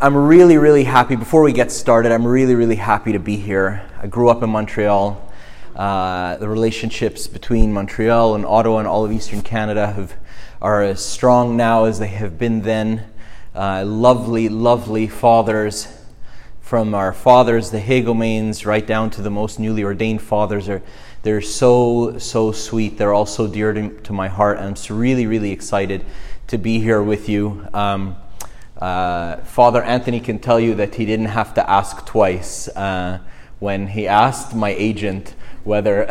I'm really, really happy. Before we get started, I'm really, really happy to be here. I grew up in Montreal. Uh, the relationships between Montreal and Ottawa and all of Eastern Canada have, are as strong now as they have been then. Uh, lovely, lovely fathers from our fathers, the Hegumens, right down to the most newly ordained fathers. Are, they're so, so sweet. They're all so dear to, to my heart. And I'm really, really excited to be here with you. Um, uh, Father Anthony can tell you that he didn't have to ask twice uh, when he asked my agent whether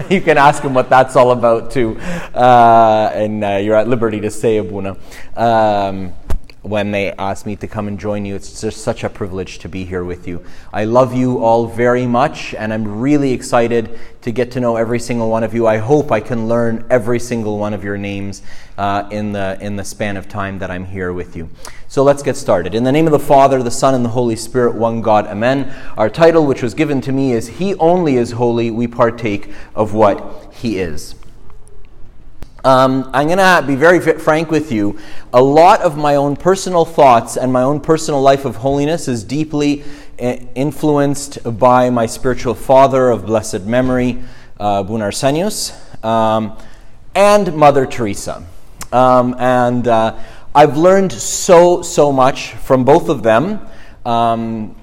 you can ask him what that's all about too, uh, and uh, you're at liberty to say, Abuna. Um, when they asked me to come and join you. It's just such a privilege to be here with you. I love you all very much, and I'm really excited to get to know every single one of you. I hope I can learn every single one of your names uh, in, the, in the span of time that I'm here with you. So let's get started. In the name of the Father, the Son, and the Holy Spirit, one God, Amen. Our title, which was given to me, is He Only is Holy. We partake of what He is. Um, I'm going to be very frank with you. A lot of my own personal thoughts and my own personal life of holiness is deeply eh, influenced by my spiritual father of blessed memory, uh, Abuna Arsenios, um, and Mother Teresa. Um, and uh, I've learned so, so much from both of them. Um,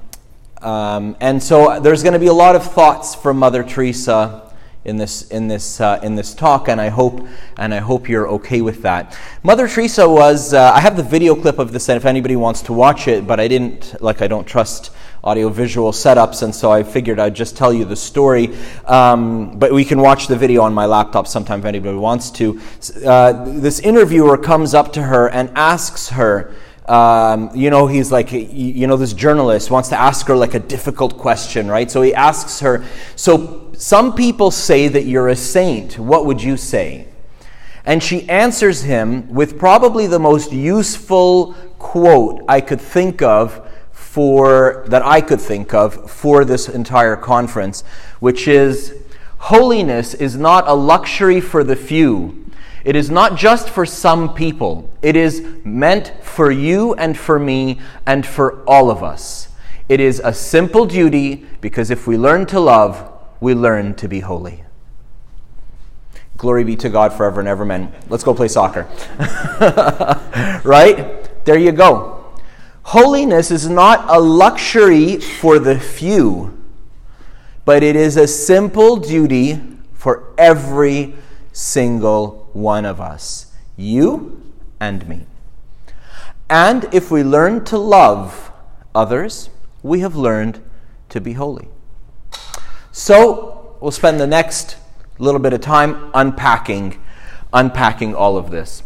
um and so there's going to be a lot of thoughts from Mother Teresa in this in this uh, in this talk, and I hope and I hope you're okay with that. Mother Teresa was. Uh, I have the video clip of this, and if anybody wants to watch it, but I didn't like. I don't trust audiovisual setups, and so I figured I'd just tell you the story. Um, but we can watch the video on my laptop sometime if anybody wants to. Uh, this interviewer comes up to her and asks her. Um, you know, he's like, you know, this journalist wants to ask her like a difficult question, right? So he asks her, so some people say that you're a saint. What would you say? And she answers him with probably the most useful quote I could think of for that I could think of for this entire conference, which is holiness is not a luxury for the few. It is not just for some people. It is meant for you and for me and for all of us. It is a simple duty because if we learn to love, we learn to be holy. Glory be to God forever and ever, amen. Let's go play soccer. right? There you go. Holiness is not a luxury for the few, but it is a simple duty for every single one of us, you and me. And if we learn to love others, we have learned to be holy. So we'll spend the next little bit of time unpacking, unpacking all of this.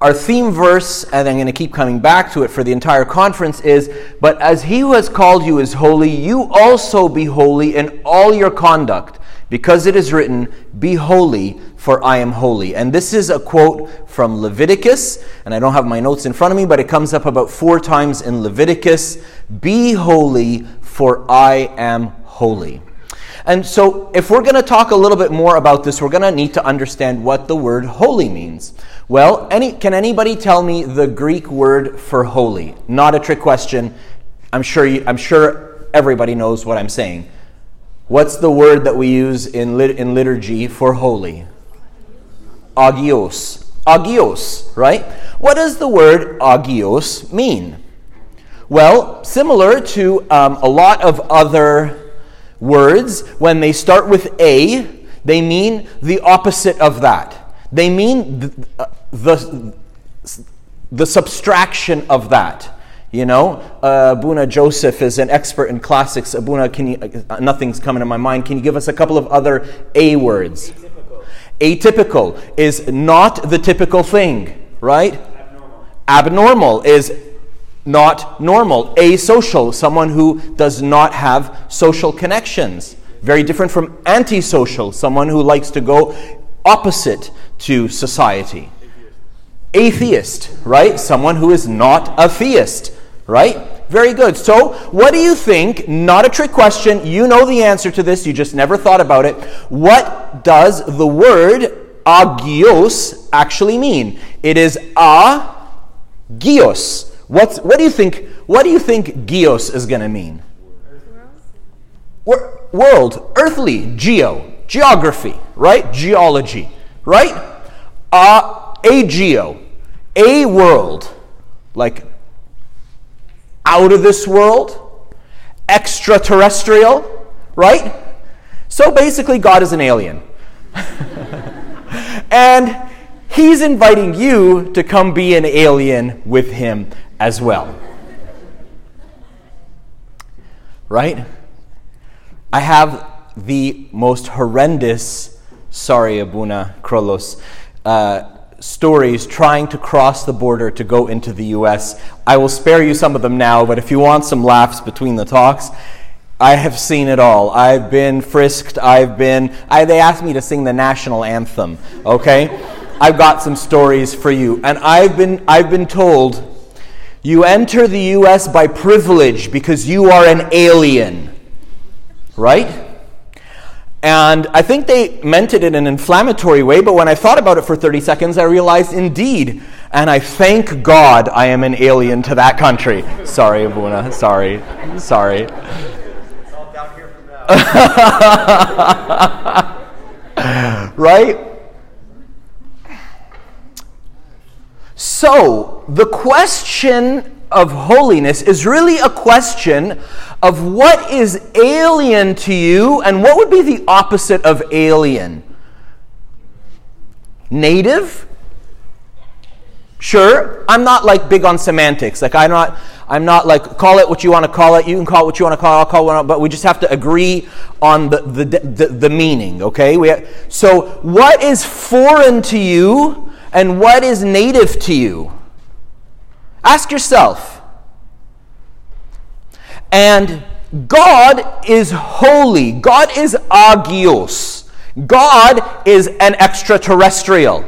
Our theme verse, and I'm going to keep coming back to it for the entire conference, is But as he who has called you is holy, you also be holy in all your conduct, because it is written, Be holy, for I am holy. And this is a quote from Leviticus, and I don't have my notes in front of me, but it comes up about four times in Leviticus Be holy, for I am holy. And so, if we're going to talk a little bit more about this, we're going to need to understand what the word holy means. Well, any, can anybody tell me the Greek word for holy? Not a trick question. I'm sure, you, I'm sure everybody knows what I'm saying. What's the word that we use in, lit, in liturgy for holy? Agios. Agios, right? What does the word agios mean? Well, similar to um, a lot of other Words, when they start with a, they mean the opposite of that. They mean the, uh, the, the subtraction of that. You know, uh, Abuna Joseph is an expert in classics. Abuna, can you, uh, nothing's coming to my mind. Can you give us a couple of other A words? Atypical, Atypical is not the typical thing, right? Abnormal, Abnormal is not normal. Asocial, someone who does not have social connections. Very different from antisocial, someone who likes to go opposite to society. Atheist, right? Someone who is not a theist, right? Very good. So, what do you think? Not a trick question. You know the answer to this. You just never thought about it. What does the word agios actually mean? It is a gios What's, what do you think? What do you think geos is going to mean? Wor- world, earthly, geo, geography, right? Geology, right? Uh, a geo, a world, like out of this world, extraterrestrial, right? So basically, God is an alien. and he's inviting you to come be an alien with him as well. Right? I have the most horrendous, sorry, Abuna Krolos, uh, stories trying to cross the border to go into the US. I will spare you some of them now, but if you want some laughs between the talks, I have seen it all. I've been frisked. I've been. I, they asked me to sing the national anthem. Okay, I've got some stories for you, and I've been. I've been told you enter the U.S. by privilege because you are an alien, right? And I think they meant it in an inflammatory way, but when I thought about it for 30 seconds, I realized indeed. And I thank God I am an alien to that country. Sorry, Abuna. Sorry. Sorry. It's all down here from now. right? So, the question of holiness is really a question of what is alien to you and what would be the opposite of alien? Native? Sure, I'm not like big on semantics. Like I'm not I'm not like call it what you want to call it. You can call it what you want to call it. I'll call it, but we just have to agree on the the, the, the meaning. Okay. We have, so what is foreign to you and what is native to you? Ask yourself. And God is holy. God is agios. God is an extraterrestrial.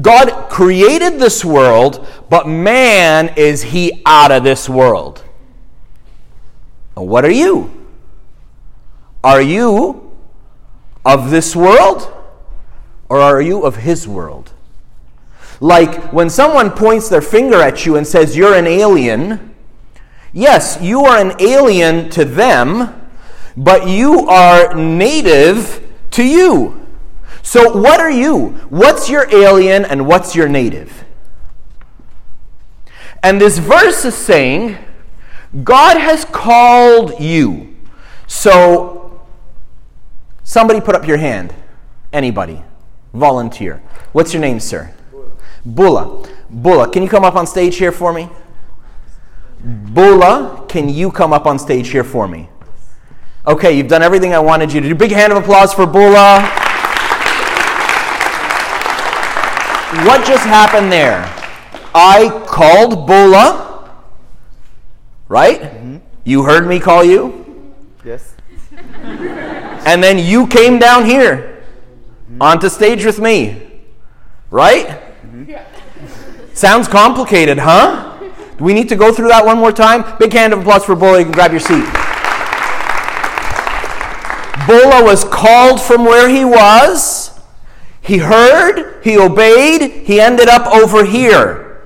God created this world, but man is he out of this world. what are you? Are you of this world or are you of his world? Like when someone points their finger at you and says you're an alien, yes, you are an alien to them, but you are native to you. So, what are you? What's your alien and what's your native? And this verse is saying, God has called you. So, somebody put up your hand. Anybody. Volunteer. What's your name, sir? Bula. Bula, can you come up on stage here for me? Bula, can you come up on stage here for me? Okay, you've done everything I wanted you to do. Big hand of applause for Bula. what just happened there? I called Bula, right? Mm-hmm. You heard me call you? Yes. and then you came down here mm-hmm. onto stage with me, right? Sounds complicated, huh? Do we need to go through that one more time? Big hand of applause for Bola. You can grab your seat. Bola was called from where he was he heard, he obeyed, he ended up over here.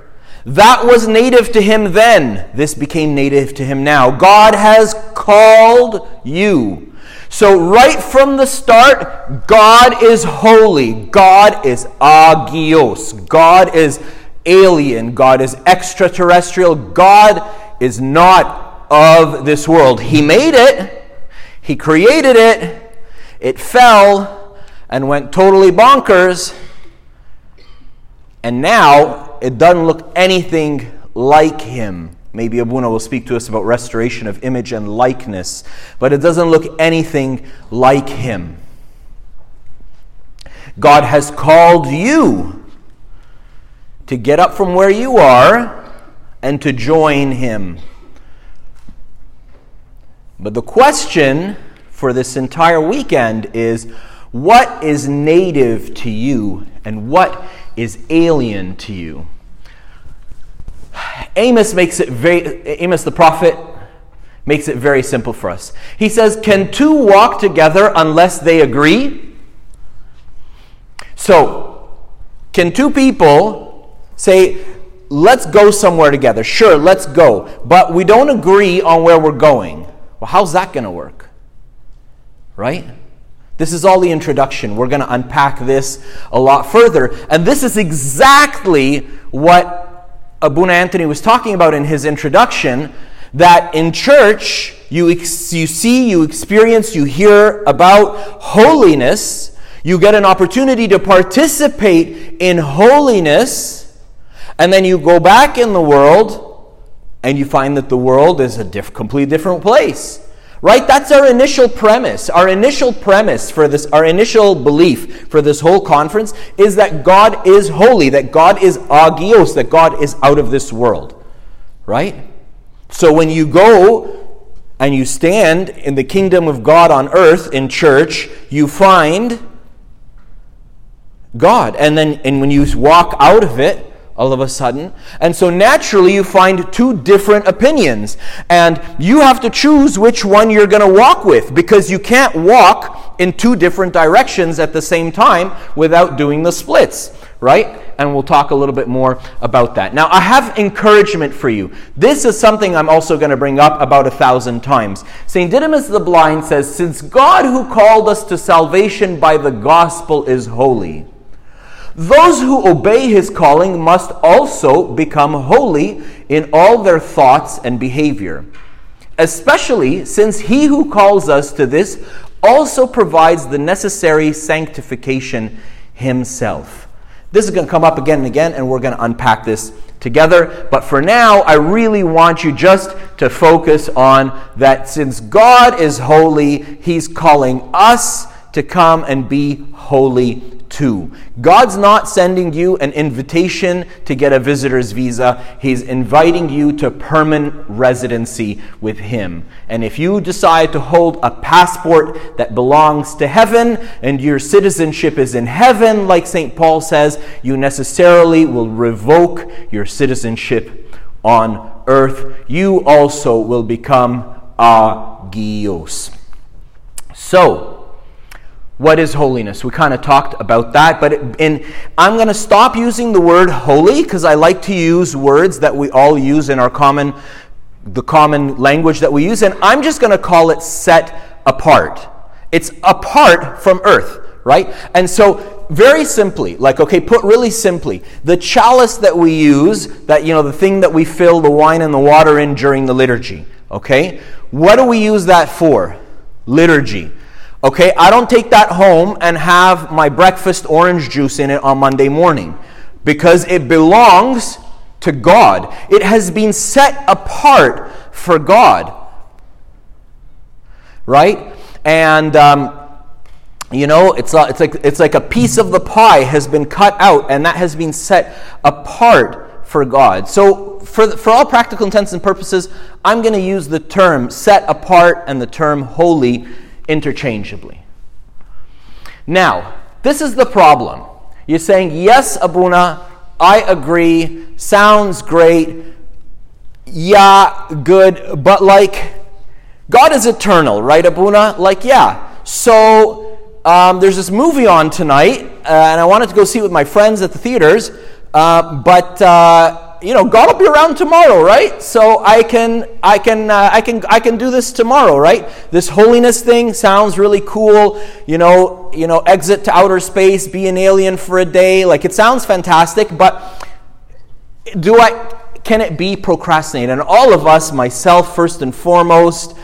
That was native to him then. This became native to him now. God has called you. So, right from the start, God is holy. God is agios. God is alien. God is extraterrestrial. God is not of this world. He made it, He created it, it fell and went totally bonkers. And now it doesn't look anything like him. Maybe Abuna will speak to us about restoration of image and likeness, but it doesn't look anything like him. God has called you to get up from where you are and to join him. But the question for this entire weekend is what is native to you and what is alien to you? Amos makes it very, Amos the prophet makes it very simple for us. He says, Can two walk together unless they agree? So, can two people say, let's go somewhere together. Sure, let's go. But we don't agree on where we're going. Well, how's that going to work? Right? This is all the introduction. We're going to unpack this a lot further. And this is exactly what Abuna Anthony was talking about in his introduction that in church, you, ex- you see, you experience, you hear about holiness. You get an opportunity to participate in holiness. And then you go back in the world and you find that the world is a diff- completely different place. Right? That's our initial premise. Our initial premise for this, our initial belief for this whole conference is that God is holy, that God is agios, that God is out of this world. Right? So when you go and you stand in the kingdom of God on earth in church, you find God. And then and when you walk out of it, all of a sudden. And so naturally, you find two different opinions. And you have to choose which one you're going to walk with because you can't walk in two different directions at the same time without doing the splits, right? And we'll talk a little bit more about that. Now, I have encouragement for you. This is something I'm also going to bring up about a thousand times. St. Didymus the Blind says, Since God who called us to salvation by the gospel is holy, those who obey his calling must also become holy in all their thoughts and behavior, especially since he who calls us to this also provides the necessary sanctification himself. This is going to come up again and again, and we're going to unpack this together. But for now, I really want you just to focus on that since God is holy, He's calling us to come and be holy too. God's not sending you an invitation to get a visitor's visa. He's inviting you to permanent residency with Him. And if you decide to hold a passport that belongs to heaven and your citizenship is in heaven, like St. Paul says, you necessarily will revoke your citizenship on earth. You also will become a agios. So, what is holiness? We kind of talked about that, but in, I'm going to stop using the word holy because I like to use words that we all use in our common, the common language that we use, and I'm just going to call it set apart. It's apart from earth, right? And so, very simply, like, okay, put really simply, the chalice that we use, that, you know, the thing that we fill the wine and the water in during the liturgy, okay? What do we use that for? Liturgy. Okay, I don't take that home and have my breakfast orange juice in it on Monday morning because it belongs to God. It has been set apart for God. Right? And, um, you know, it's, it's, like, it's like a piece of the pie has been cut out and that has been set apart for God. So, for, for all practical intents and purposes, I'm going to use the term set apart and the term holy interchangeably. Now, this is the problem. You're saying, Yes, Abuna, I agree, sounds great, yeah, good, but like, God is eternal, right, Abuna? Like, yeah. So, um, there's this movie on tonight, uh, and I wanted to go see it with my friends at the theaters, uh, but. Uh, you know, God will be around tomorrow, right? So I can, I can, uh, I can, I can do this tomorrow, right? This holiness thing sounds really cool. You know, you know, exit to outer space, be an alien for a day. Like it sounds fantastic, but do I? Can it be procrastinated? And all of us, myself first and foremost,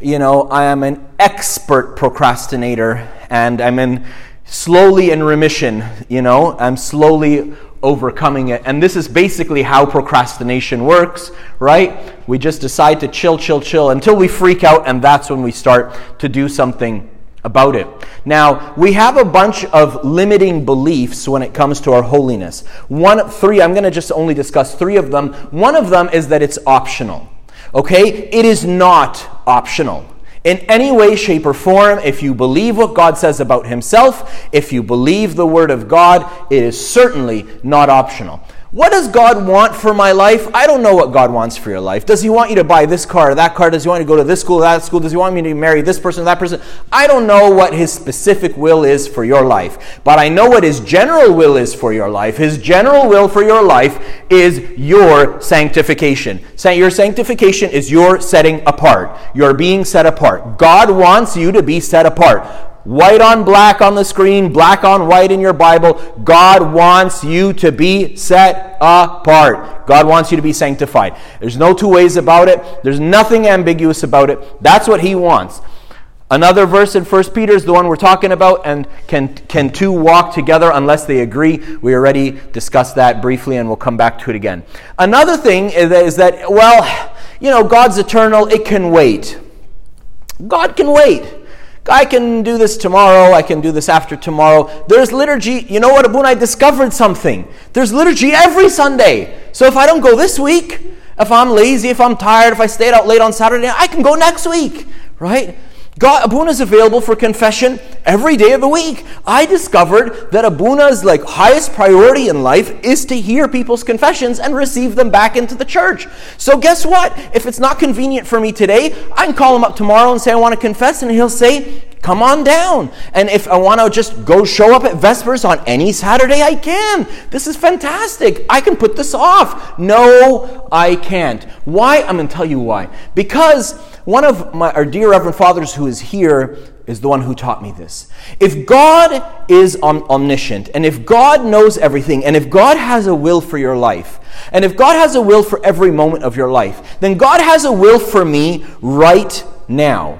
you know, I am an expert procrastinator, and I'm in slowly in remission. You know, I'm slowly overcoming it. And this is basically how procrastination works, right? We just decide to chill, chill, chill until we freak out, and that's when we start to do something about it. Now, we have a bunch of limiting beliefs when it comes to our holiness. One, three, I'm going to just only discuss three of them. One of them is that it's optional. Okay? It is not optional in any way, shape, or form, if you believe what God says about Himself, if you believe the Word of God, it is certainly not optional. What does God want for my life? I don't know what God wants for your life. Does He want you to buy this car or that car? Does He want you to go to this school or that school? Does He want me to marry this person or that person? I don't know what His specific will is for your life, but I know what His general will is for your life. His general will for your life is your sanctification. Your sanctification is your setting apart. You're being set apart. God wants you to be set apart white on black on the screen, black on white in your Bible. God wants you to be set apart. God wants you to be sanctified. There's no two ways about it, there's nothing ambiguous about it. That's what He wants. Another verse in 1 Peter is the one we're talking about, and can, can two walk together unless they agree? We already discussed that briefly, and we'll come back to it again. Another thing is that, is that well, you know, God's eternal, it can wait. God can wait. I can do this tomorrow, I can do this after tomorrow. There's liturgy. You know what, Abun? I discovered something. There's liturgy every Sunday. So if I don't go this week, if I'm lazy, if I'm tired, if I stayed out late on Saturday, I can go next week, right? God, Abuna is available for confession every day of the week. I discovered that Abuna's like highest priority in life is to hear people's confessions and receive them back into the church. So guess what? If it's not convenient for me today, I can call him up tomorrow and say I want to confess, and he'll say, Come on down. And if I want to just go show up at Vespers on any Saturday, I can. This is fantastic. I can put this off. No, I can't. Why? I'm going to tell you why. Because one of my, our dear Reverend Fathers who is here is the one who taught me this. If God is om- omniscient, and if God knows everything, and if God has a will for your life, and if God has a will for every moment of your life, then God has a will for me right now.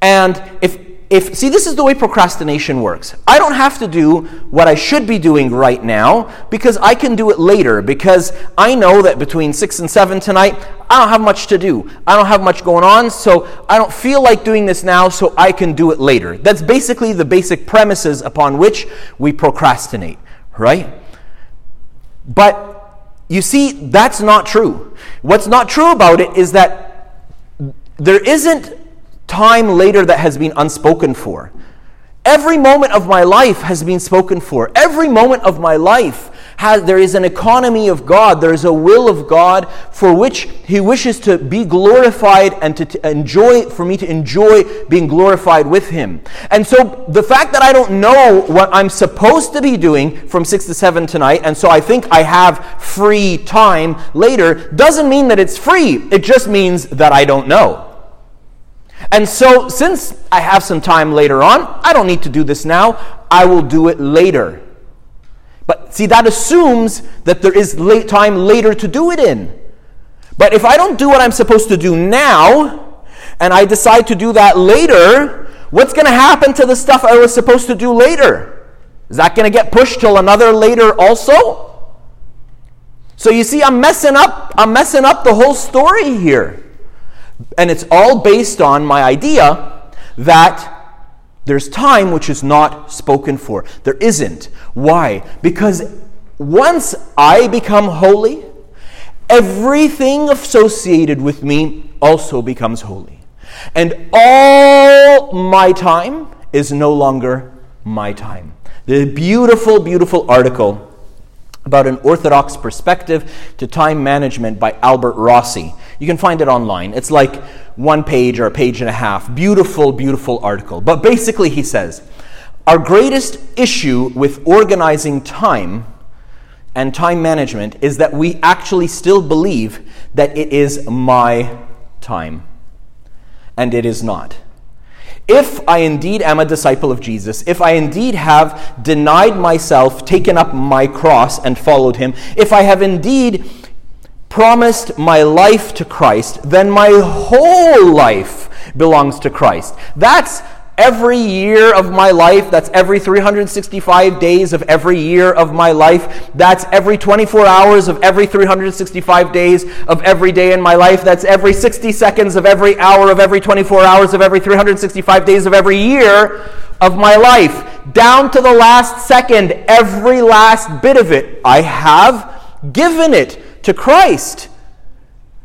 And if if see this is the way procrastination works. I don't have to do what i should be doing right now because i can do it later because i know that between 6 and 7 tonight i don't have much to do. I don't have much going on so i don't feel like doing this now so i can do it later. That's basically the basic premises upon which we procrastinate right? But you see that's not true. What's not true about it is that there isn't time later that has been unspoken for. Every moment of my life has been spoken for. Every moment of my life has, there is an economy of God. There is a will of God for which He wishes to be glorified and to, to enjoy, for me to enjoy being glorified with Him. And so the fact that I don't know what I'm supposed to be doing from 6 to 7 tonight, and so I think I have free time later, doesn't mean that it's free. It just means that I don't know. And so, since I have some time later on, I don't need to do this now. I will do it later. But see, that assumes that there is late time later to do it in. But if I don't do what I'm supposed to do now, and I decide to do that later, what's going to happen to the stuff I was supposed to do later? Is that going to get pushed till another later also? So you see, I'm messing up. I'm messing up the whole story here. And it's all based on my idea that there's time which is not spoken for. There isn't. Why? Because once I become holy, everything associated with me also becomes holy. And all my time is no longer my time. The beautiful, beautiful article about an orthodox perspective to time management by Albert Rossi. You can find it online. It's like one page or a page and a half. Beautiful, beautiful article. But basically, he says our greatest issue with organizing time and time management is that we actually still believe that it is my time. And it is not. If I indeed am a disciple of Jesus, if I indeed have denied myself, taken up my cross, and followed him, if I have indeed promised my life to Christ, then my whole life belongs to Christ. That's every year of my life. That's every 365 days of every year of my life. That's every 24 hours of every 365 days of every day in my life. That's every 60 seconds of every hour of every 24 hours of every 365 days of every year of my life. Down to the last second, every last bit of it, I have given it to Christ.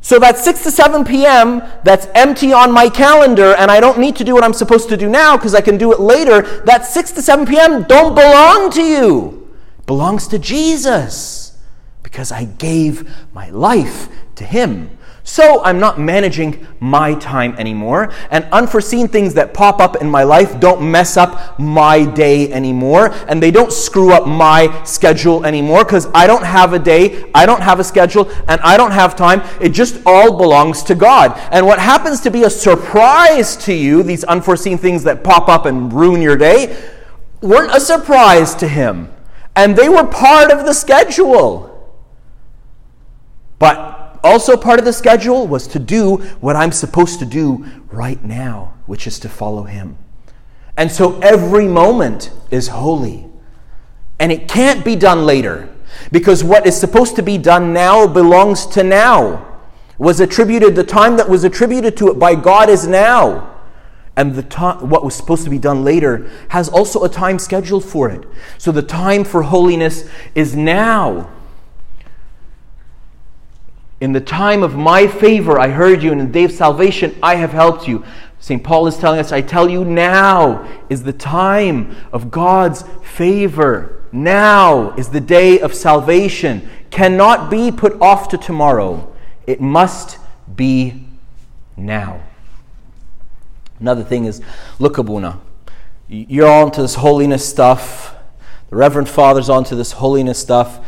So that 6 to 7 p.m. that's empty on my calendar and I don't need to do what I'm supposed to do now because I can do it later, that 6 to 7 p.m. don't belong to you. It belongs to Jesus. because I gave my life to Him. So I'm not managing my time anymore, and unforeseen things that pop up in my life don't mess up my day anymore, and they don't screw up my schedule anymore because I don't have a day, I don't have a schedule, and I don't have time. It just all belongs to God. And what happens to be a surprise to you, these unforeseen things that pop up and ruin your day, weren't a surprise to Him, and they were part of the schedule. But also, part of the schedule was to do what I'm supposed to do right now, which is to follow Him. And so every moment is holy. And it can't be done later because what is supposed to be done now belongs to now. Was attributed, the time that was attributed to it by God is now. And the what was supposed to be done later has also a time scheduled for it. So the time for holiness is now. In the time of my favor, I heard you, and in the day of salvation, I have helped you. St. Paul is telling us, I tell you, now is the time of God's favor. Now is the day of salvation. Cannot be put off to tomorrow. It must be now. Another thing is, look, Abuna, you're on to this holiness stuff. The Reverend Father's on to this holiness stuff.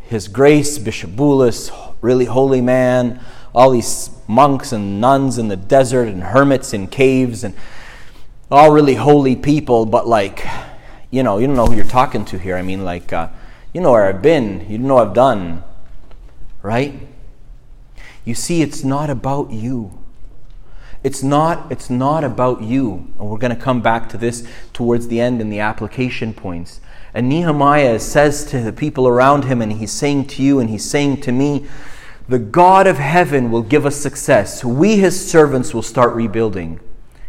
His Grace, Bishop Boulis, really holy man, all these monks and nuns in the desert and hermits in caves and all really holy people, but like, you know, you don't know who you're talking to here. I mean, like, uh, you know where I've been, you know what I've done, right? You see, it's not about you. It's not, it's not about you. And we're going to come back to this towards the end in the application points. And Nehemiah says to the people around him, and he's saying to you, and he's saying to me, the God of heaven will give us success. We, his servants, will start rebuilding.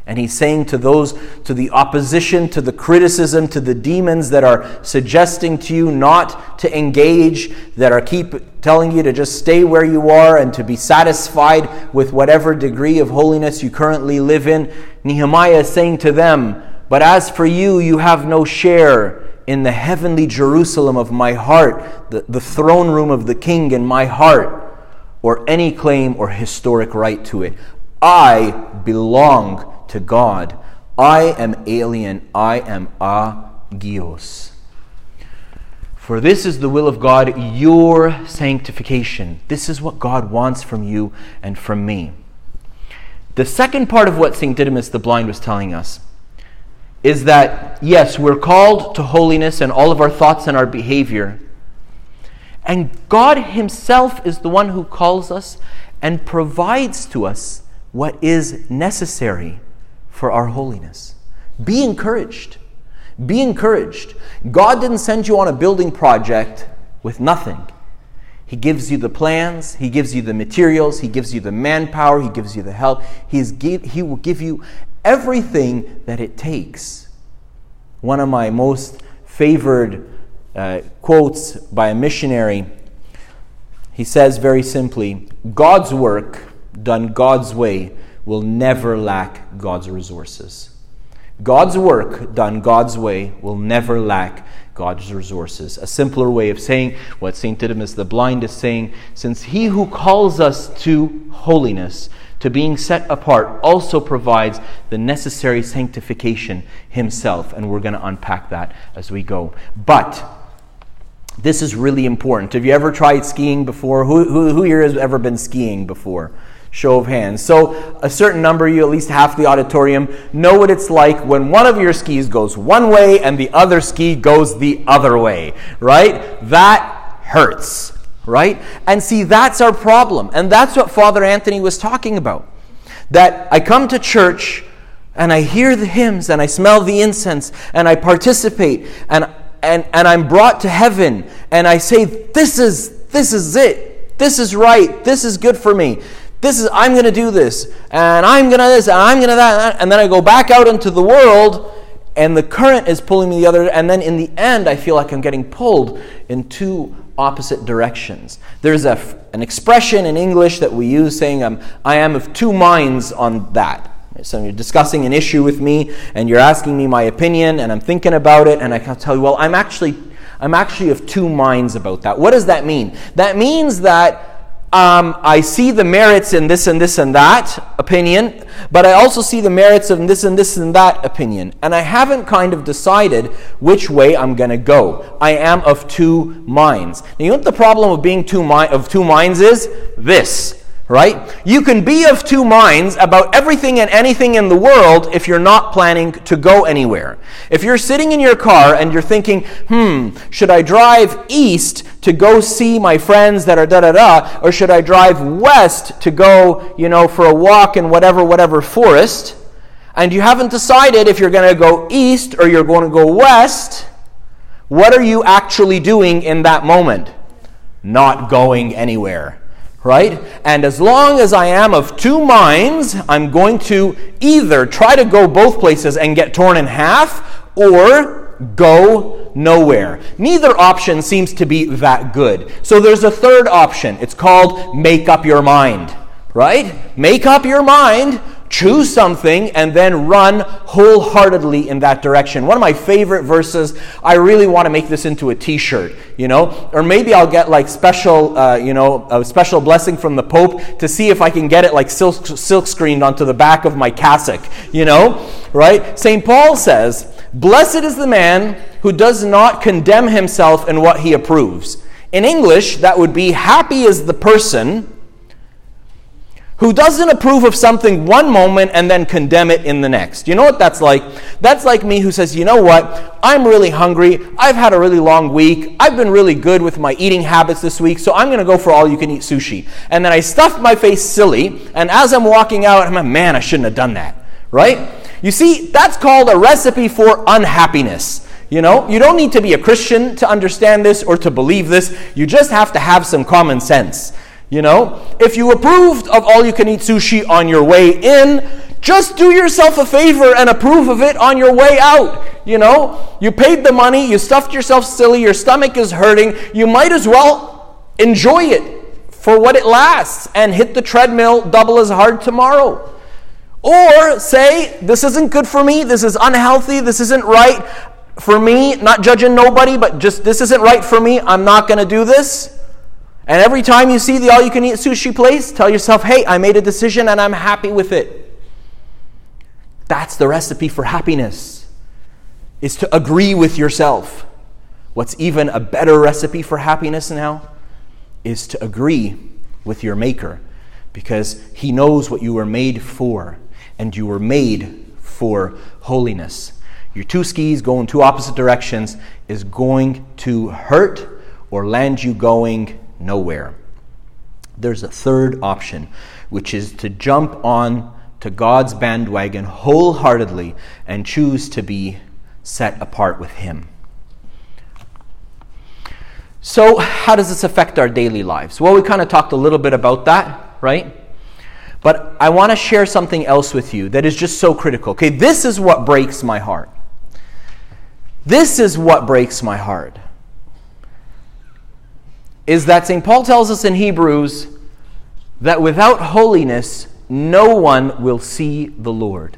And he's saying to those, to the opposition, to the criticism, to the demons that are suggesting to you not to engage, that are keep telling you to just stay where you are and to be satisfied with whatever degree of holiness you currently live in. Nehemiah is saying to them, But as for you, you have no share in the heavenly Jerusalem of my heart, the, the throne room of the king in my heart or any claim or historic right to it. I belong to God. I am alien. I am agios. For this is the will of God, your sanctification. This is what God wants from you and from me. The second part of what St. Didymus the Blind was telling us is that, yes, we're called to holiness and all of our thoughts and our behavior and God Himself is the one who calls us and provides to us what is necessary for our holiness. Be encouraged. Be encouraged. God didn't send you on a building project with nothing. He gives you the plans, He gives you the materials, He gives you the manpower, He gives you the help. He will give you everything that it takes. One of my most favored uh, quotes by a missionary. He says very simply God's work done God's way will never lack God's resources. God's work done God's way will never lack God's resources. A simpler way of saying what St. Didymus the Blind is saying since he who calls us to holiness, to being set apart, also provides the necessary sanctification himself. And we're going to unpack that as we go. But this is really important. Have you ever tried skiing before? Who, who, who here has ever been skiing before? Show of hands. So, a certain number, you at least half the auditorium, know what it's like when one of your skis goes one way and the other ski goes the other way, right? That hurts, right? And see, that's our problem. And that's what Father Anthony was talking about. That I come to church and I hear the hymns and I smell the incense and I participate and and, and I'm brought to heaven and I say, This is this is it. This is right. This is good for me. This is I'm gonna do this, and I'm gonna this, and I'm gonna that, and then I go back out into the world, and the current is pulling me the other, and then in the end I feel like I'm getting pulled in two opposite directions. There's a, an expression in English that we use saying, um, I am of two minds on that. So you're discussing an issue with me and you're asking me my opinion and I'm thinking about it and I can tell you, well, I'm actually I'm actually of two minds about that. What does that mean? That means that um, I see the merits in this and this and that opinion, but I also see the merits of this and this and that opinion. And I haven't kind of decided which way I'm going to go. I am of two minds. Now, you know what the problem of being two mi- of two minds is? This right? You can be of two minds about everything and anything in the world if you're not planning to go anywhere. If you're sitting in your car and you're thinking, hmm, should I drive east to go see my friends that are da da da, or should I drive west to go, you know, for a walk in whatever, whatever forest? And you haven't decided if you're going to go east or you're going to go west. What are you actually doing in that moment? Not going anywhere right? And as long as I am of two minds, I'm going to either try to go both places and get torn in half or go nowhere. Neither option seems to be that good. So there's a third option. It's called make up your mind, right? Make up your mind choose something and then run wholeheartedly in that direction. One of my favorite verses, I really want to make this into a t shirt, you know, or maybe I'll get like special, uh, you know, a special blessing from the Pope to see if I can get it like silk, silk screened onto the back of my cassock, you know, right? St. Paul says, Blessed is the man who does not condemn himself in what he approves. In English, that would be happy is the person who doesn't approve of something one moment and then condemn it in the next. You know what that's like? That's like me who says, you know what? I'm really hungry. I've had a really long week. I've been really good with my eating habits this week, so I'm going to go for all you can eat sushi. And then I stuff my face silly, and as I'm walking out, I'm like, man, I shouldn't have done that. Right? You see, that's called a recipe for unhappiness. You know, you don't need to be a Christian to understand this or to believe this. You just have to have some common sense. You know, if you approved of all you can eat sushi on your way in, just do yourself a favor and approve of it on your way out. You know, you paid the money, you stuffed yourself silly, your stomach is hurting. You might as well enjoy it for what it lasts and hit the treadmill double as hard tomorrow. Or say, this isn't good for me, this is unhealthy, this isn't right for me, not judging nobody, but just this isn't right for me, I'm not to do this. And every time you see the all you can eat sushi place, tell yourself, hey, I made a decision and I'm happy with it. That's the recipe for happiness, is to agree with yourself. What's even a better recipe for happiness now is to agree with your Maker because He knows what you were made for, and you were made for holiness. Your two skis going two opposite directions is going to hurt or land you going nowhere. There's a third option, which is to jump on to God's bandwagon wholeheartedly and choose to be set apart with Him. So, how does this affect our daily lives? Well, we kind of talked a little bit about that, right? But I want to share something else with you that is just so critical. Okay, this is what breaks my heart. This is what breaks my heart is that St. Paul tells us in Hebrews that without holiness, no one will see the Lord.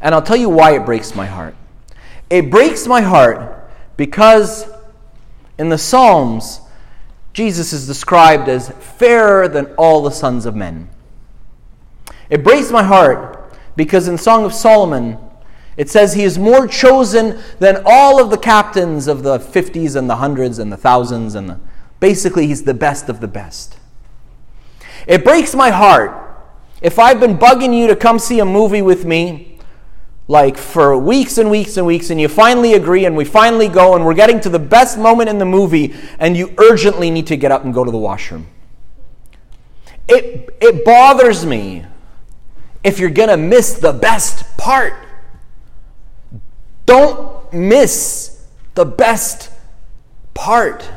And I'll tell you why it breaks my heart. It breaks my heart because in the Psalms, Jesus is described as fairer than all the sons of men. It breaks my heart because in Song of Solomon, it says he is more chosen than all of the captains of the 50s and the hundreds and the thousands and the, basically he's the best of the best. It breaks my heart if I've been bugging you to come see a movie with me like for weeks and weeks and weeks and you finally agree and we finally go and we're getting to the best moment in the movie and you urgently need to get up and go to the washroom. It it bothers me if you're going to miss the best part. Don't miss the best part.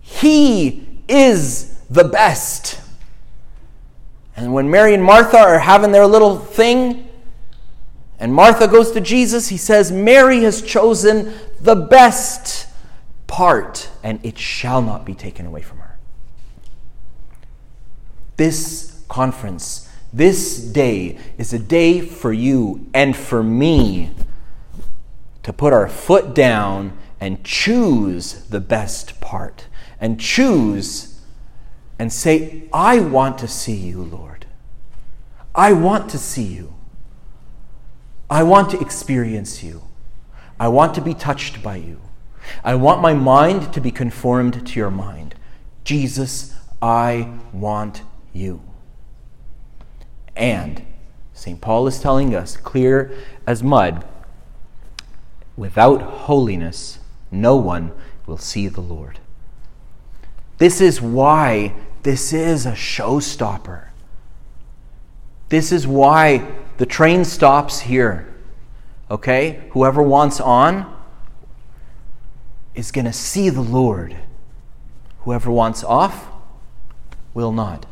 He is the best. And when Mary and Martha are having their little thing, and Martha goes to Jesus, he says, Mary has chosen the best part, and it shall not be taken away from her. This conference This day is a day for you and for me to put our foot down and choose the best part and choose and say, I want to see you, Lord. I want to see you. I want to experience you. I want to be touched by you. I want my mind to be conformed to your mind. Jesus, I want you. And St. Paul is telling us, clear as mud, without holiness, no one will see the Lord. This is why this is a showstopper. This is why the train stops here. Okay? Whoever wants on is going to see the Lord. Whoever wants off will not.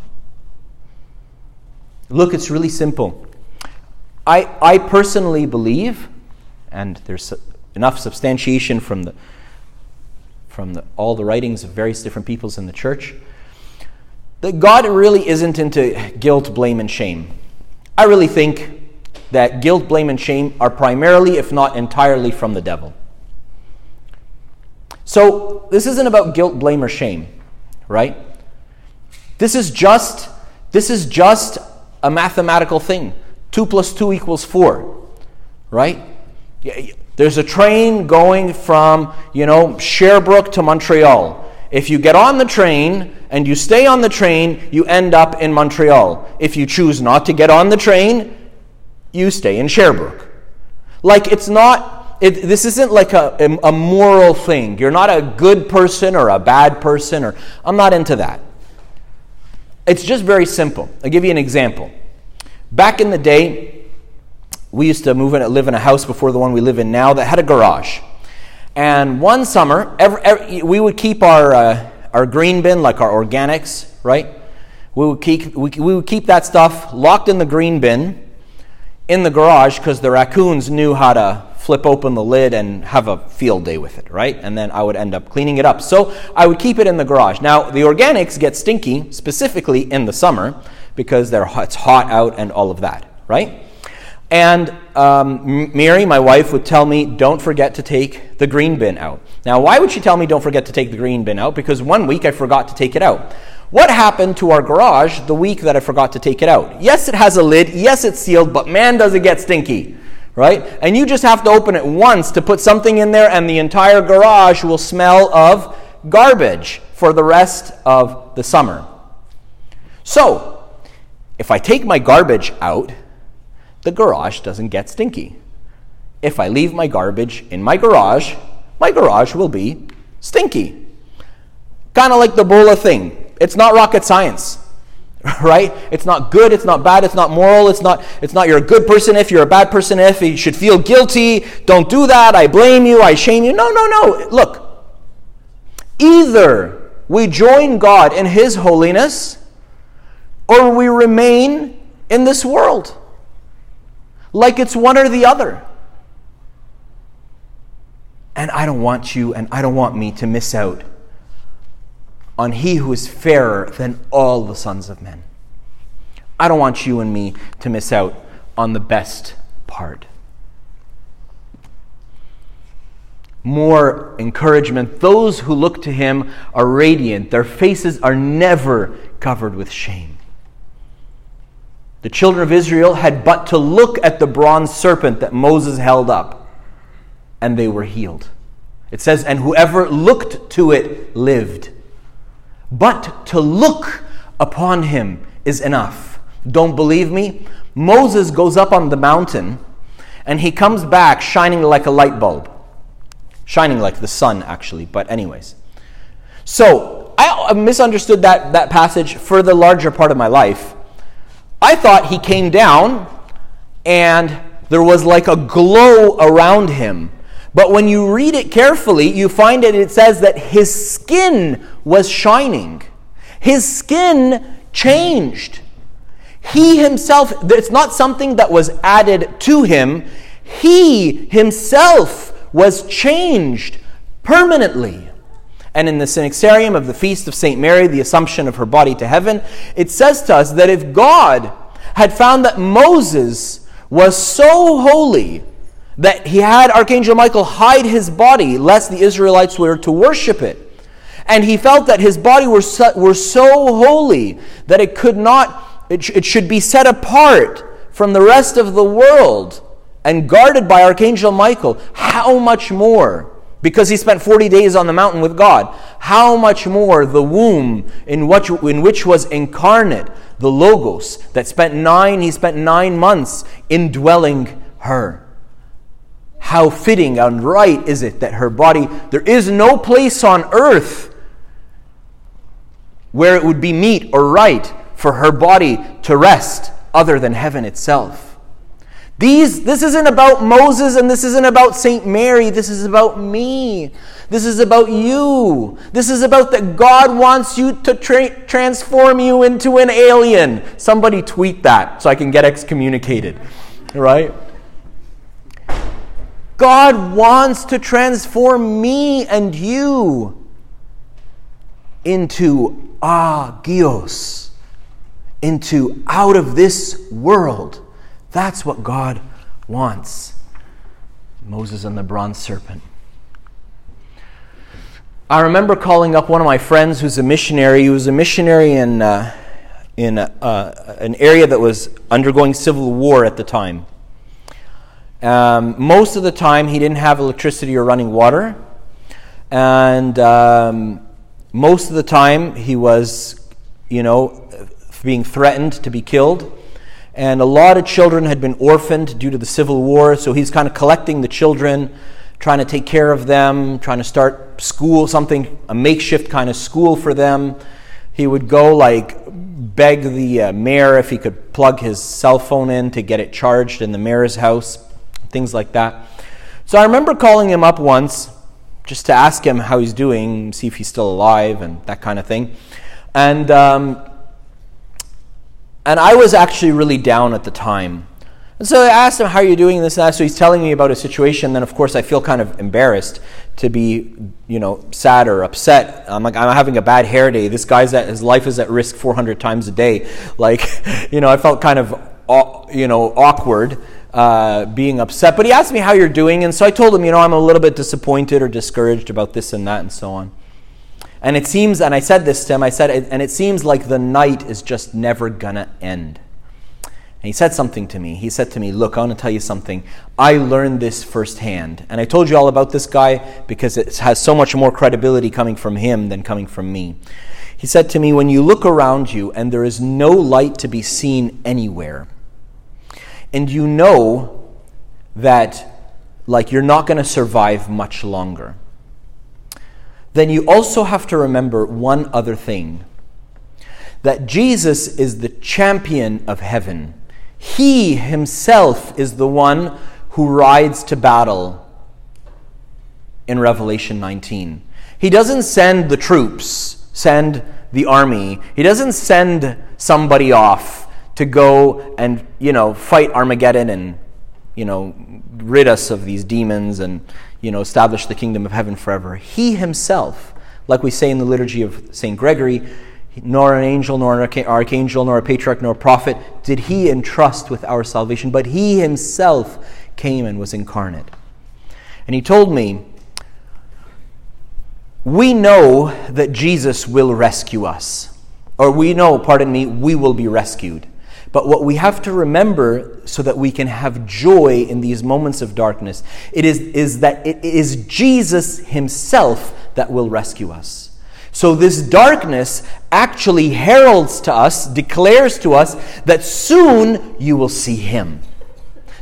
Look, it's really simple. I, I personally believe, and there's enough substantiation from, the, from the, all the writings of various different peoples in the church, that God really isn't into guilt, blame, and shame. I really think that guilt, blame, and shame are primarily, if not entirely, from the devil. So, this isn't about guilt, blame, or shame, right? This is just this is just a mathematical thing. 2 plus 2 equals 4, right? There's a train going from, you know, Sherbrooke to Montreal. If you get on the train and you stay on the train, you end up in Montreal. If you choose not to get on the train, you stay in Sherbrooke. Like, it's not, it, this isn't like a, a moral thing. You're not a good person or a bad person, or I'm not into that. It's just very simple. I'll give you an example. Back in the day, we used to move in, live in a house before the one we live in now that had a garage. And one summer, every, every, we would keep our, uh, our green bin, like our organics, right? We would, keep, we, we would keep that stuff locked in the green bin in the garage because the raccoons knew how to flip open the lid and have a field day with it, right? And then I would end up cleaning it up. So I would keep it in the garage. Now, the organics get stinky, specifically in the summer, because they're, it's hot out and all of that, right? And um, Mary, my wife, would tell me, don't forget to take the green bin out. Now, why would she tell me don't forget to take the green bin out? Because one week I forgot to take it out. What happened to our garage the week that I forgot to take it out? Yes, it has a lid. Yes, it's sealed, but man, does it get stinky, right? And you just have to open it once to put something in there, and the entire garage will smell of garbage for the rest of the summer. So, if I take my garbage out, the garage doesn't get stinky. If I leave my garbage in my garage, my garage will be stinky. Kind of like the Bola thing. It's not rocket science. Right? It's not good, it's not bad, it's not moral, it's not it's not you're a good person if you're a bad person if you should feel guilty. Don't do that. I blame you, I shame you. No, no, no. Look. Either we join God in his holiness or we remain in this world. Like it's one or the other. And I don't want you and I don't want me to miss out on he who is fairer than all the sons of men. I don't want you and me to miss out on the best part. More encouragement. Those who look to him are radiant, their faces are never covered with shame. The children of Israel had but to look at the bronze serpent that Moses held up, and they were healed. It says, And whoever looked to it lived but to look upon him is enough. Don't believe me? Moses goes up on the mountain and he comes back shining like a light bulb. Shining like the sun, actually, but, anyways. So, I misunderstood that, that passage for the larger part of my life. I thought he came down and there was like a glow around him but when you read it carefully, you find that it says that his skin was shining. His skin changed. He himself, it's not something that was added to him. He himself was changed permanently. And in the Synaxarium of the Feast of St. Mary, the Assumption of her body to heaven, it says to us that if God had found that Moses was so holy that he had Archangel Michael hide his body lest the Israelites were to worship it. And he felt that his body were so, were so holy that it could not, it, it should be set apart from the rest of the world and guarded by Archangel Michael. How much more? Because he spent 40 days on the mountain with God. How much more the womb in which, in which was incarnate the Logos that spent nine, he spent nine months indwelling her. How fitting and right is it that her body, there is no place on earth where it would be meet or right for her body to rest other than heaven itself. These, this isn't about Moses and this isn't about St. Mary. This is about me. This is about you. This is about that God wants you to tra- transform you into an alien. Somebody tweet that so I can get excommunicated. Right? God wants to transform me and you into agios, into out of this world. That's what God wants. Moses and the bronze serpent. I remember calling up one of my friends who's a missionary. He was a missionary in, uh, in uh, an area that was undergoing civil war at the time. Um, most of the time, he didn't have electricity or running water. And um, most of the time, he was, you know, being threatened to be killed. And a lot of children had been orphaned due to the Civil War, so he's kind of collecting the children, trying to take care of them, trying to start school, something, a makeshift kind of school for them. He would go, like, beg the uh, mayor if he could plug his cell phone in to get it charged in the mayor's house things like that. So I remember calling him up once just to ask him how he's doing, see if he's still alive, and that kind of thing. And um, and I was actually really down at the time. And so I asked him, How are you doing this and that? So he's telling me about a situation. Then, of course, I feel kind of embarrassed to be, you know, sad or upset. I'm like, I'm having a bad hair day. This guy's at, his life is at risk 400 times a day. Like, you know, I felt kind of, you know, awkward uh, being upset. But he asked me how you're doing, and so I told him, you know, I'm a little bit disappointed or discouraged about this and that and so on. And it seems, and I said this to him, I said, and it seems like the night is just never gonna end. And he said something to me. He said to me, Look, I want to tell you something. I learned this firsthand. And I told you all about this guy because it has so much more credibility coming from him than coming from me. He said to me, When you look around you and there is no light to be seen anywhere, and you know that like you're not going to survive much longer then you also have to remember one other thing that Jesus is the champion of heaven. He himself is the one who rides to battle in Revelation 19. He doesn't send the troops, send the army. He doesn't send somebody off to go and, you know, fight Armageddon and, you know, rid us of these demons and, you know, establish the kingdom of heaven forever. He himself, like we say in the liturgy of St. Gregory, nor an angel, nor an archangel, nor a patriarch, nor a prophet did he entrust with our salvation, but he himself came and was incarnate. And he told me, We know that Jesus will rescue us. Or we know, pardon me, we will be rescued. But what we have to remember so that we can have joy in these moments of darkness, it is, is that it is Jesus himself that will rescue us. So this darkness actually heralds to us, declares to us that soon you will see him.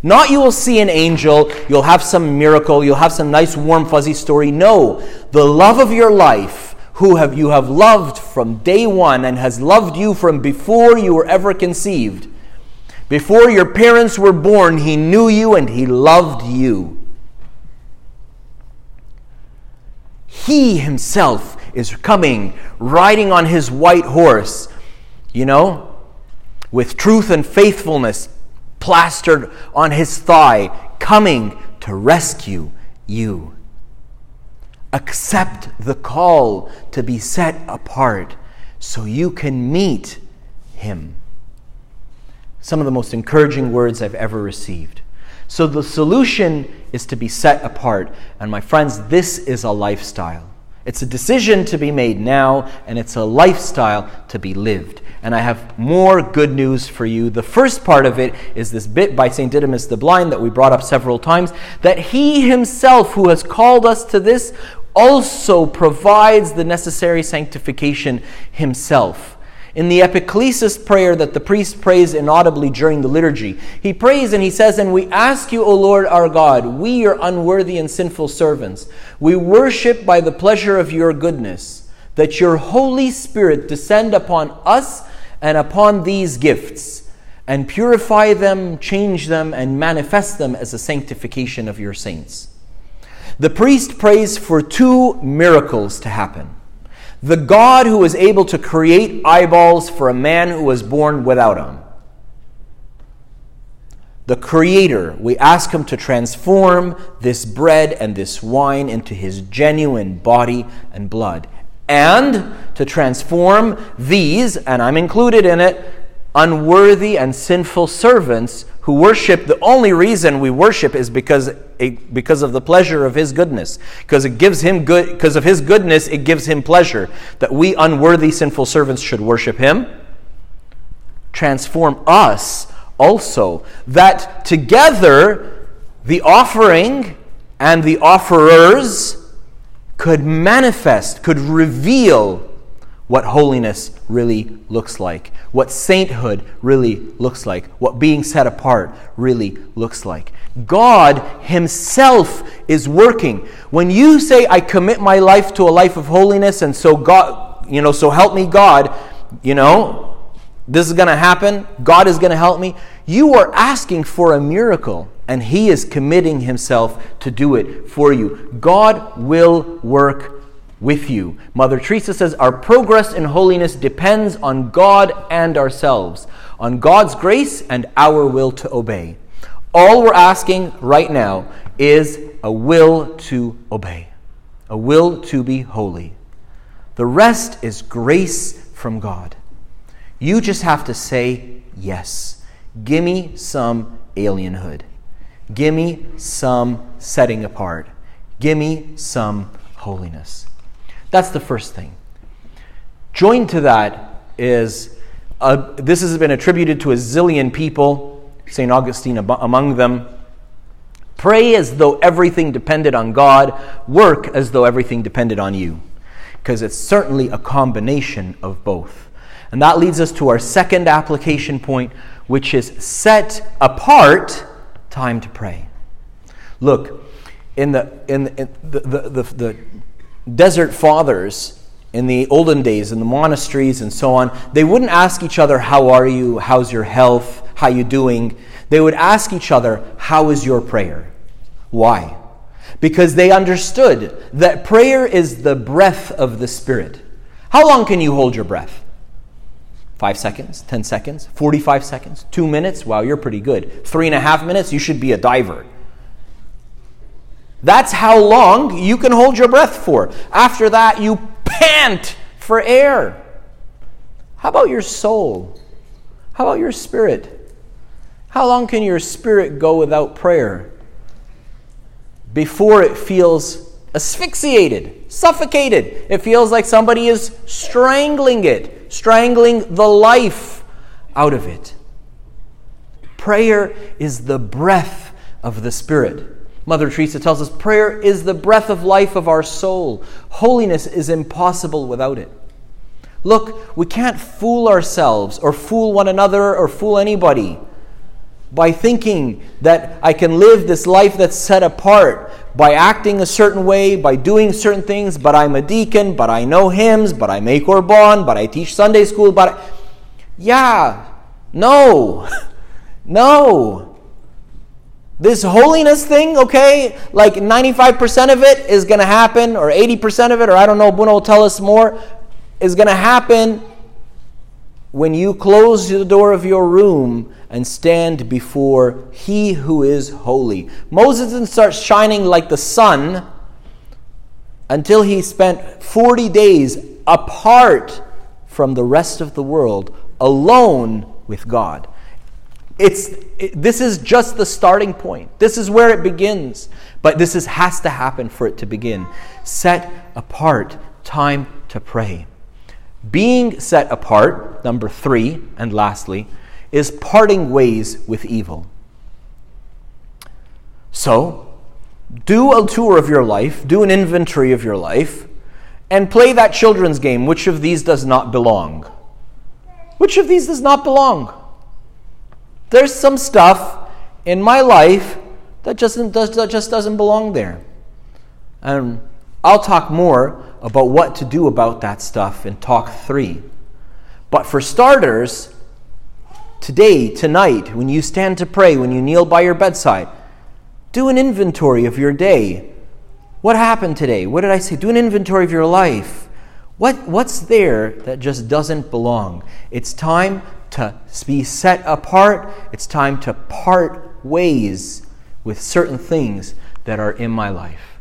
Not you will see an angel, you'll have some miracle, you'll have some nice warm fuzzy story. No, the love of your life who have you have loved from day one and has loved you from before you were ever conceived. Before your parents were born, he knew you and he loved you. He himself is coming, riding on his white horse, you know, with truth and faithfulness plastered on his thigh, coming to rescue you. Accept the call to be set apart so you can meet Him. Some of the most encouraging words I've ever received. So the solution is to be set apart. And my friends, this is a lifestyle. It's a decision to be made now, and it's a lifestyle to be lived. And I have more good news for you. The first part of it is this bit by St. Didymus the Blind that we brought up several times that he himself, who has called us to this, also provides the necessary sanctification himself. In the epiclesis prayer that the priest prays inaudibly during the liturgy, he prays and he says, And we ask you, O Lord our God, we, your unworthy and sinful servants, we worship by the pleasure of your goodness, that your Holy Spirit descend upon us and upon these gifts, and purify them, change them, and manifest them as a sanctification of your saints. The priest prays for two miracles to happen. The God who was able to create eyeballs for a man who was born without them. The Creator, we ask Him to transform this bread and this wine into His genuine body and blood, and to transform these, and I'm included in it, unworthy and sinful servants who worship. The only reason we worship is because it, because of the pleasure of his goodness. Because it gives him good because of his goodness it gives him pleasure. That we unworthy sinful servants should worship him. Transform us also. That together the offering and the offerers could manifest could reveal what holiness really looks like, what sainthood really looks like, what being set apart really looks like. God Himself is working. When you say, I commit my life to a life of holiness, and so God, you know, so help me God, you know, this is going to happen, God is going to help me, you are asking for a miracle, and He is committing Himself to do it for you. God will work with you. Mother Teresa says our progress in holiness depends on God and ourselves, on God's grace and our will to obey. All we're asking right now is a will to obey, a will to be holy. The rest is grace from God. You just have to say yes. Give me some alienhood. Give me some setting apart. Give me some holiness. That's the first thing. Joined to that is this has been attributed to a zillion people, St. Augustine among them. Pray as though everything depended on God, work as though everything depended on you. Because it's certainly a combination of both. And that leads us to our second application point, which is set apart time to pray. Look, in the, in, in the, the, the, the desert fathers in the olden days in the monasteries and so on they wouldn't ask each other how are you? How's your health? How you doing? They would ask each other how is your prayer? Why? Because they understood that prayer is the breath of the spirit. How long can you hold your breath? Five seconds? Ten seconds? 45 seconds? Two minutes? Wow you're pretty good. Three and a half minutes? You should be a diver that's how long you can hold your breath for. After that, you pant for air. How about your soul? How about your spirit? How long can your spirit go without prayer before it feels asphyxiated, suffocated? It feels like somebody is strangling it, strangling the life out of it. Prayer is the breath of the Spirit. Mother Teresa tells us prayer is the breath of life of our soul. Holiness is impossible without it. Look, we can't fool ourselves or fool one another or fool anybody by thinking that I can live this life that's set apart by acting a certain way, by doing certain things, but I'm a deacon, but I know hymns, but I make Korban, but I teach Sunday school, but I... yeah, no, no. This holiness thing, okay, like 95% of it is going to happen, or 80% of it, or I don't know, Bruno will tell us more, is going to happen when you close the door of your room and stand before He who is holy. Moses didn't start shining like the sun until he spent 40 days apart from the rest of the world, alone with God. It's, it, this is just the starting point. This is where it begins. But this is, has to happen for it to begin. Set apart time to pray. Being set apart, number three, and lastly, is parting ways with evil. So, do a tour of your life, do an inventory of your life, and play that children's game. Which of these does not belong? Which of these does not belong? There's some stuff in my life that just, that just doesn't belong there. And I'll talk more about what to do about that stuff in talk three. But for starters, today, tonight, when you stand to pray, when you kneel by your bedside, do an inventory of your day. What happened today? What did I say? Do an inventory of your life. What, what's there that just doesn't belong? It's time to be set apart. It's time to part ways with certain things that are in my life.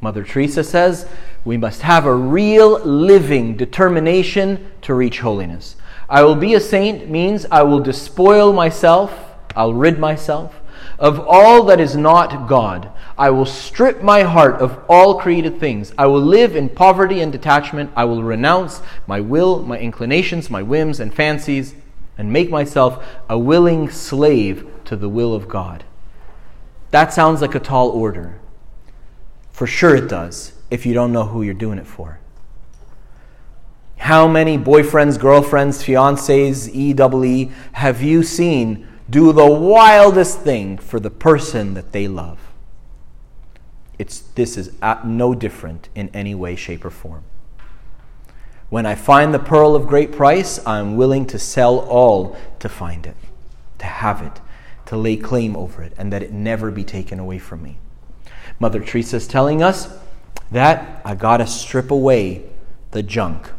Mother Teresa says we must have a real living determination to reach holiness. I will be a saint means I will despoil myself, I'll rid myself of all that is not God. I will strip my heart of all created things. I will live in poverty and detachment. I will renounce my will, my inclinations, my whims and fancies, and make myself a willing slave to the will of God. That sounds like a tall order. For sure it does, if you don't know who you're doing it for. How many boyfriends, girlfriends, fiancés, EWE have you seen do the wildest thing for the person that they love? It's, this is no different in any way, shape, or form. When I find the pearl of great price, I'm willing to sell all to find it, to have it, to lay claim over it, and that it never be taken away from me. Mother Teresa is telling us that I got to strip away the junk.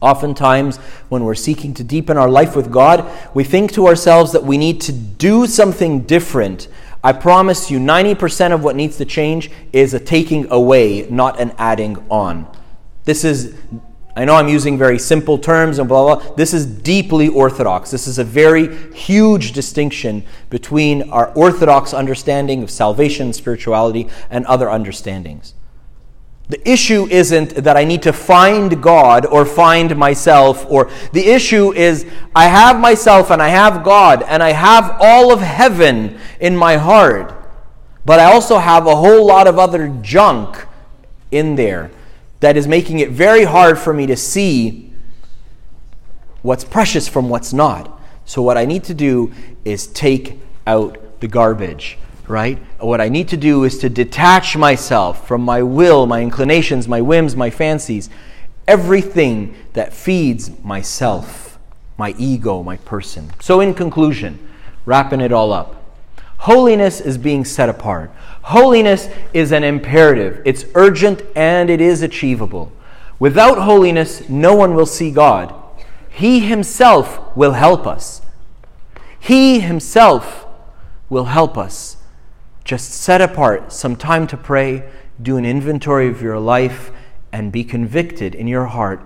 Oftentimes, when we're seeking to deepen our life with God, we think to ourselves that we need to do something different. I promise you, 90% of what needs to change is a taking away, not an adding on. This is I know I'm using very simple terms and blah, blah. This is deeply orthodox. This is a very huge distinction between our orthodox understanding of salvation, spirituality, and other understandings. The issue isn't that I need to find God or find myself, or the issue is I have myself and I have God and I have all of heaven in my heart, but I also have a whole lot of other junk in there that is making it very hard for me to see what's precious from what's not. So, what I need to do is take out the garbage, right? What I need to do is to detach myself from my will, my inclinations, my whims, my fancies, everything that feeds myself, my ego, my person. So, in conclusion, wrapping it all up, holiness is being set apart. Holiness is an imperative, it's urgent and it is achievable. Without holiness, no one will see God. He Himself will help us. He Himself will help us. Just set apart some time to pray, do an inventory of your life, and be convicted in your heart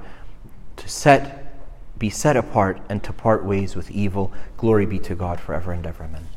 to set, be set apart and to part ways with evil. Glory be to God forever and ever. Amen.